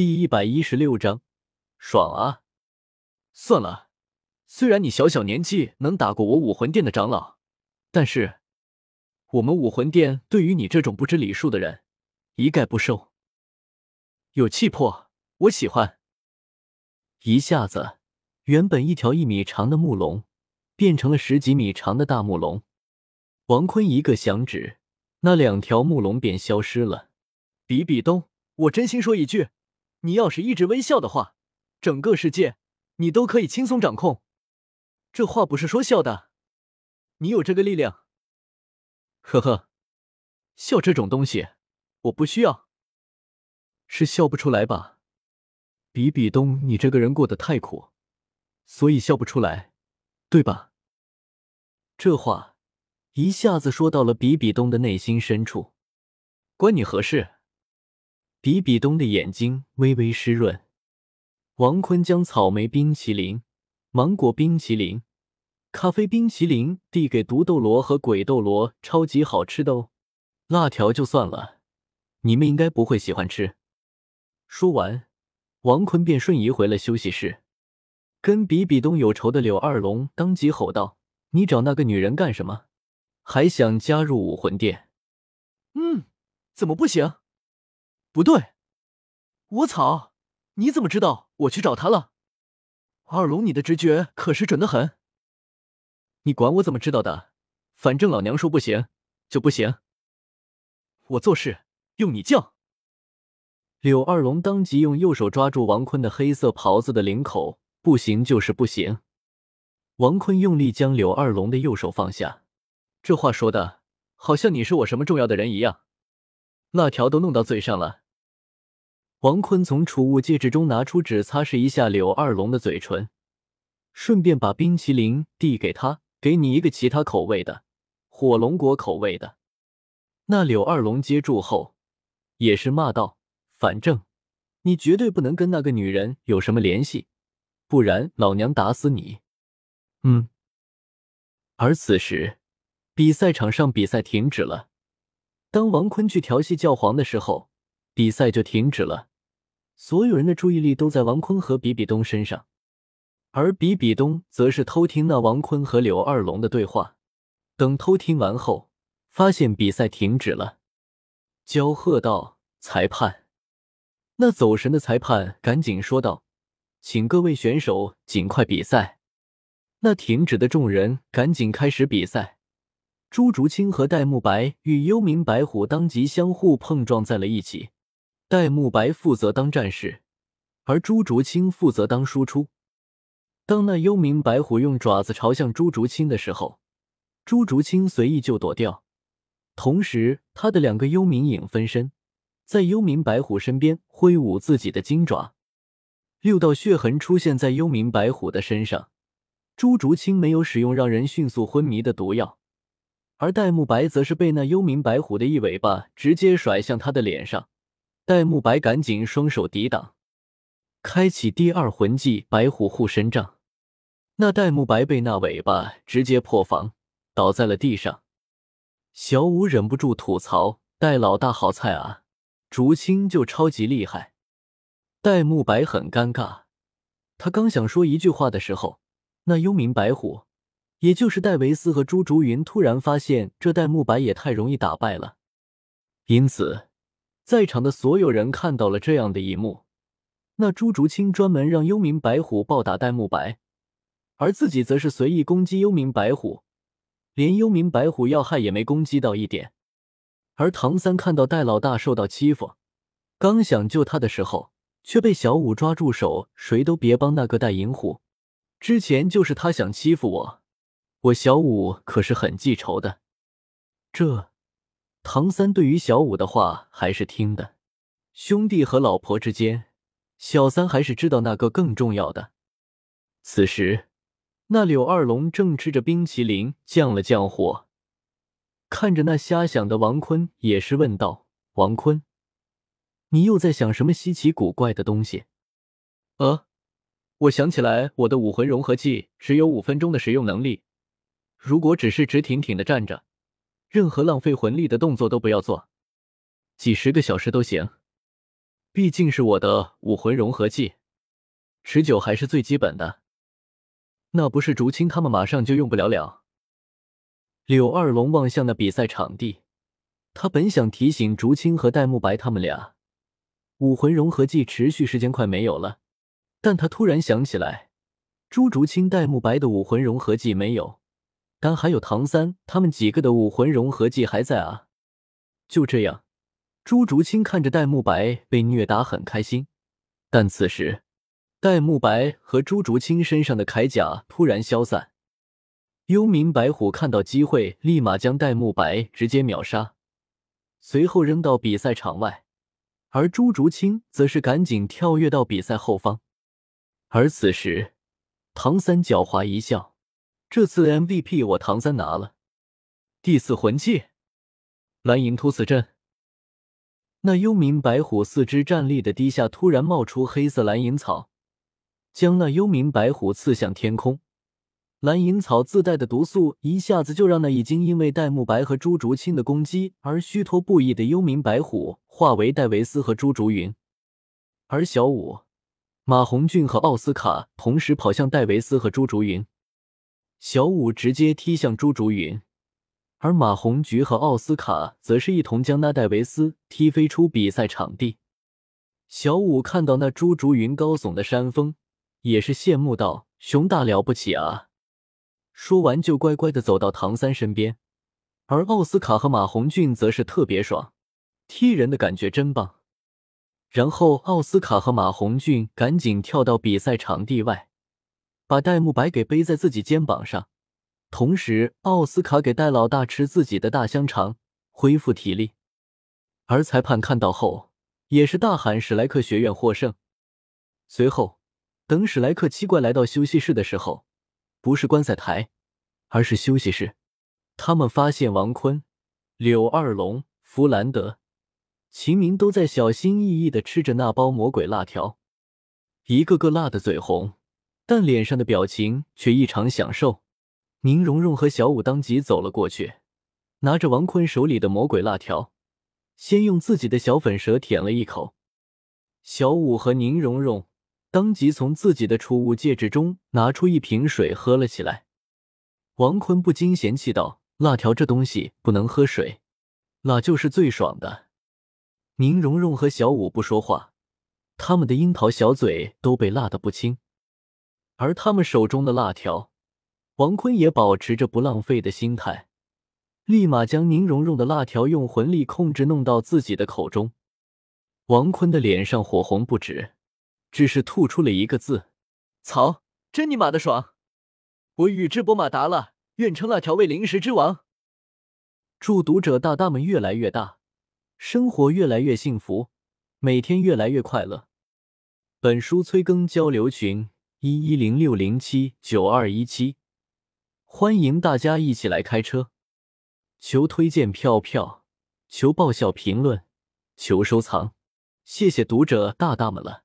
第一百一十六章，爽啊！算了，虽然你小小年纪能打过我武魂殿的长老，但是我们武魂殿对于你这种不知礼数的人，一概不收。有气魄，我喜欢。一下子，原本一条一米长的木龙，变成了十几米长的大木龙。王坤一个响指，那两条木龙便消失了。比比东，我真心说一句，你要是一直微笑的话，整个世界你都可以轻松掌控。这话不是说笑的，你有这个力量。呵呵，笑这种东西，我不需要。是笑不出来吧？比比东，你这个人过得太苦，所以笑不出来，对吧？这话。一下子说到了比比东的内心深处，关你何事？比比东的眼睛微微湿润。王坤将草莓冰淇淋、芒果冰淇淋、咖啡冰淇淋递给毒斗罗和鬼斗罗，超级好吃的哦。辣条就算了，你们应该不会喜欢吃。说完，王坤便瞬移回了休息室。跟比比东有仇的柳二龙当即吼道：“你找那个女人干什么？”还想加入武魂殿？嗯，怎么不行？不对，我操！你怎么知道我去找他了？二龙，你的直觉可是准的很。你管我怎么知道的？反正老娘说不行就不行。我做事用你犟。柳二龙当即用右手抓住王坤的黑色袍子的领口，不行就是不行。王坤用力将柳二龙的右手放下。这话说的，好像你是我什么重要的人一样。辣条都弄到嘴上了。王坤从储物戒指中拿出纸，擦拭一下柳二龙的嘴唇，顺便把冰淇淋递给他，给你一个其他口味的，火龙果口味的。那柳二龙接住后，也是骂道：“反正你绝对不能跟那个女人有什么联系，不然老娘打死你。”嗯。而此时。比赛场上比赛停止了。当王坤去调戏教皇的时候，比赛就停止了。所有人的注意力都在王坤和比比东身上，而比比东则是偷听那王坤和柳二龙的对话。等偷听完后，发现比赛停止了，娇喝道：“裁判！”那走神的裁判赶紧说道：“请各位选手尽快比赛。”那停止的众人赶紧开始比赛。朱竹清和戴沐白与幽冥白虎当即相互碰撞在了一起。戴沐白负责当战士，而朱竹清负责当输出。当那幽冥白虎用爪子朝向朱竹清的时候，朱竹清随意就躲掉，同时他的两个幽冥影分身在幽冥白虎身边挥舞自己的金爪，六道血痕出现在幽冥白虎的身上。朱竹清没有使用让人迅速昏迷的毒药。而戴沐白则是被那幽冥白虎的一尾巴直接甩向他的脸上，戴沐白赶紧双手抵挡，开启第二魂技白虎护身杖。那戴沐白被那尾巴直接破防，倒在了地上。小五忍不住吐槽：“戴老大好菜啊，竹青就超级厉害。”戴沐白很尴尬，他刚想说一句话的时候，那幽冥白虎。也就是戴维斯和朱竹云突然发现这戴沐白也太容易打败了，因此在场的所有人看到了这样的一幕：那朱竹清专门让幽冥白虎暴打戴沐白，而自己则是随意攻击幽冥白虎，连幽冥白虎要害也没攻击到一点。而唐三看到戴老大受到欺负，刚想救他的时候，却被小五抓住手，谁都别帮那个戴银虎，之前就是他想欺负我。我小五可是很记仇的，这唐三对于小五的话还是听的。兄弟和老婆之间，小三还是知道那个更重要的。此时，那柳二龙正吃着冰淇淋，降了降火，看着那瞎想的王坤，也是问道：“王坤，你又在想什么稀奇古怪的东西？”呃，我想起来，我的武魂融合技只有五分钟的使用能力。如果只是直挺挺的站着，任何浪费魂力的动作都不要做，几十个小时都行。毕竟是我的武魂融合技，持久还是最基本的。那不是竹青他们马上就用不了了。柳二龙望向那比赛场地，他本想提醒竹青和戴沐白他们俩，武魂融合技持续时间快没有了，但他突然想起来，朱竹清、戴沐白的武魂融合技没有，但还有唐三他们几个的武魂融合技还在啊。就这样，朱竹清看着戴沐白被虐打很开心，但此时。戴沐白和朱竹清身上的铠甲突然消散，幽冥白虎看到机会，立马将戴沐白直接秒杀，随后扔到比赛场外，而朱竹清则是赶紧跳跃到比赛后方。而此时，唐三狡猾一笑：“这次 MVP 我唐三拿了，第四魂技，蓝银突刺阵。”那幽冥白虎四肢站立的低下，突然冒出黑色蓝银草。将那幽冥白虎刺向天空，蓝银草自带的毒素一下子就让那已经因为戴沐白和朱竹清的攻击而虚脱不已的幽冥白虎化为戴维斯和朱竹云。而小舞、马红俊和奥斯卡同时跑向戴维斯和朱竹云，小舞直接踢向朱竹云，而马红菊和奥斯卡则是一同将那戴维斯踢飞出比赛场地。小舞看到那朱竹云高耸的山峰。也是羡慕道：“熊大了不起啊！”说完就乖乖的走到唐三身边，而奥斯卡和马红俊则是特别爽，踢人的感觉真棒。然后奥斯卡和马红俊赶紧跳到比赛场地外，把戴沐白给背在自己肩膀上，同时奥斯卡给戴老大吃自己的大香肠，恢复体力。而裁判看到后，也是大喊：“史莱克学院获胜！”随后。等史莱克七怪来到休息室的时候，不是观赛台，而是休息室。他们发现王坤、柳二龙、弗兰德、秦明都在小心翼翼的吃着那包魔鬼辣条，一个个辣的嘴红，但脸上的表情却异常享受。宁荣荣和小五当即走了过去，拿着王坤手里的魔鬼辣条，先用自己的小粉舌舔了一口。小五和宁荣荣。当即从自己的储物戒指中拿出一瓶水喝了起来。王坤不禁嫌弃道：“辣条这东西不能喝水，辣就是最爽的。”宁荣荣和小五不说话，他们的樱桃小嘴都被辣得不轻。而他们手中的辣条，王坤也保持着不浪费的心态，立马将宁荣荣的辣条用魂力控制弄到自己的口中。王坤的脸上火红不止。只是吐出了一个字：“操！真尼玛的爽！我宇智波马达了，愿称辣条为零食之王。”祝读者大大们越来越大，生活越来越幸福，每天越来越快乐。本书催更交流群：一一零六零七九二一七，欢迎大家一起来开车。求推荐票票，求爆笑评论，求收藏，谢谢读者大大们了。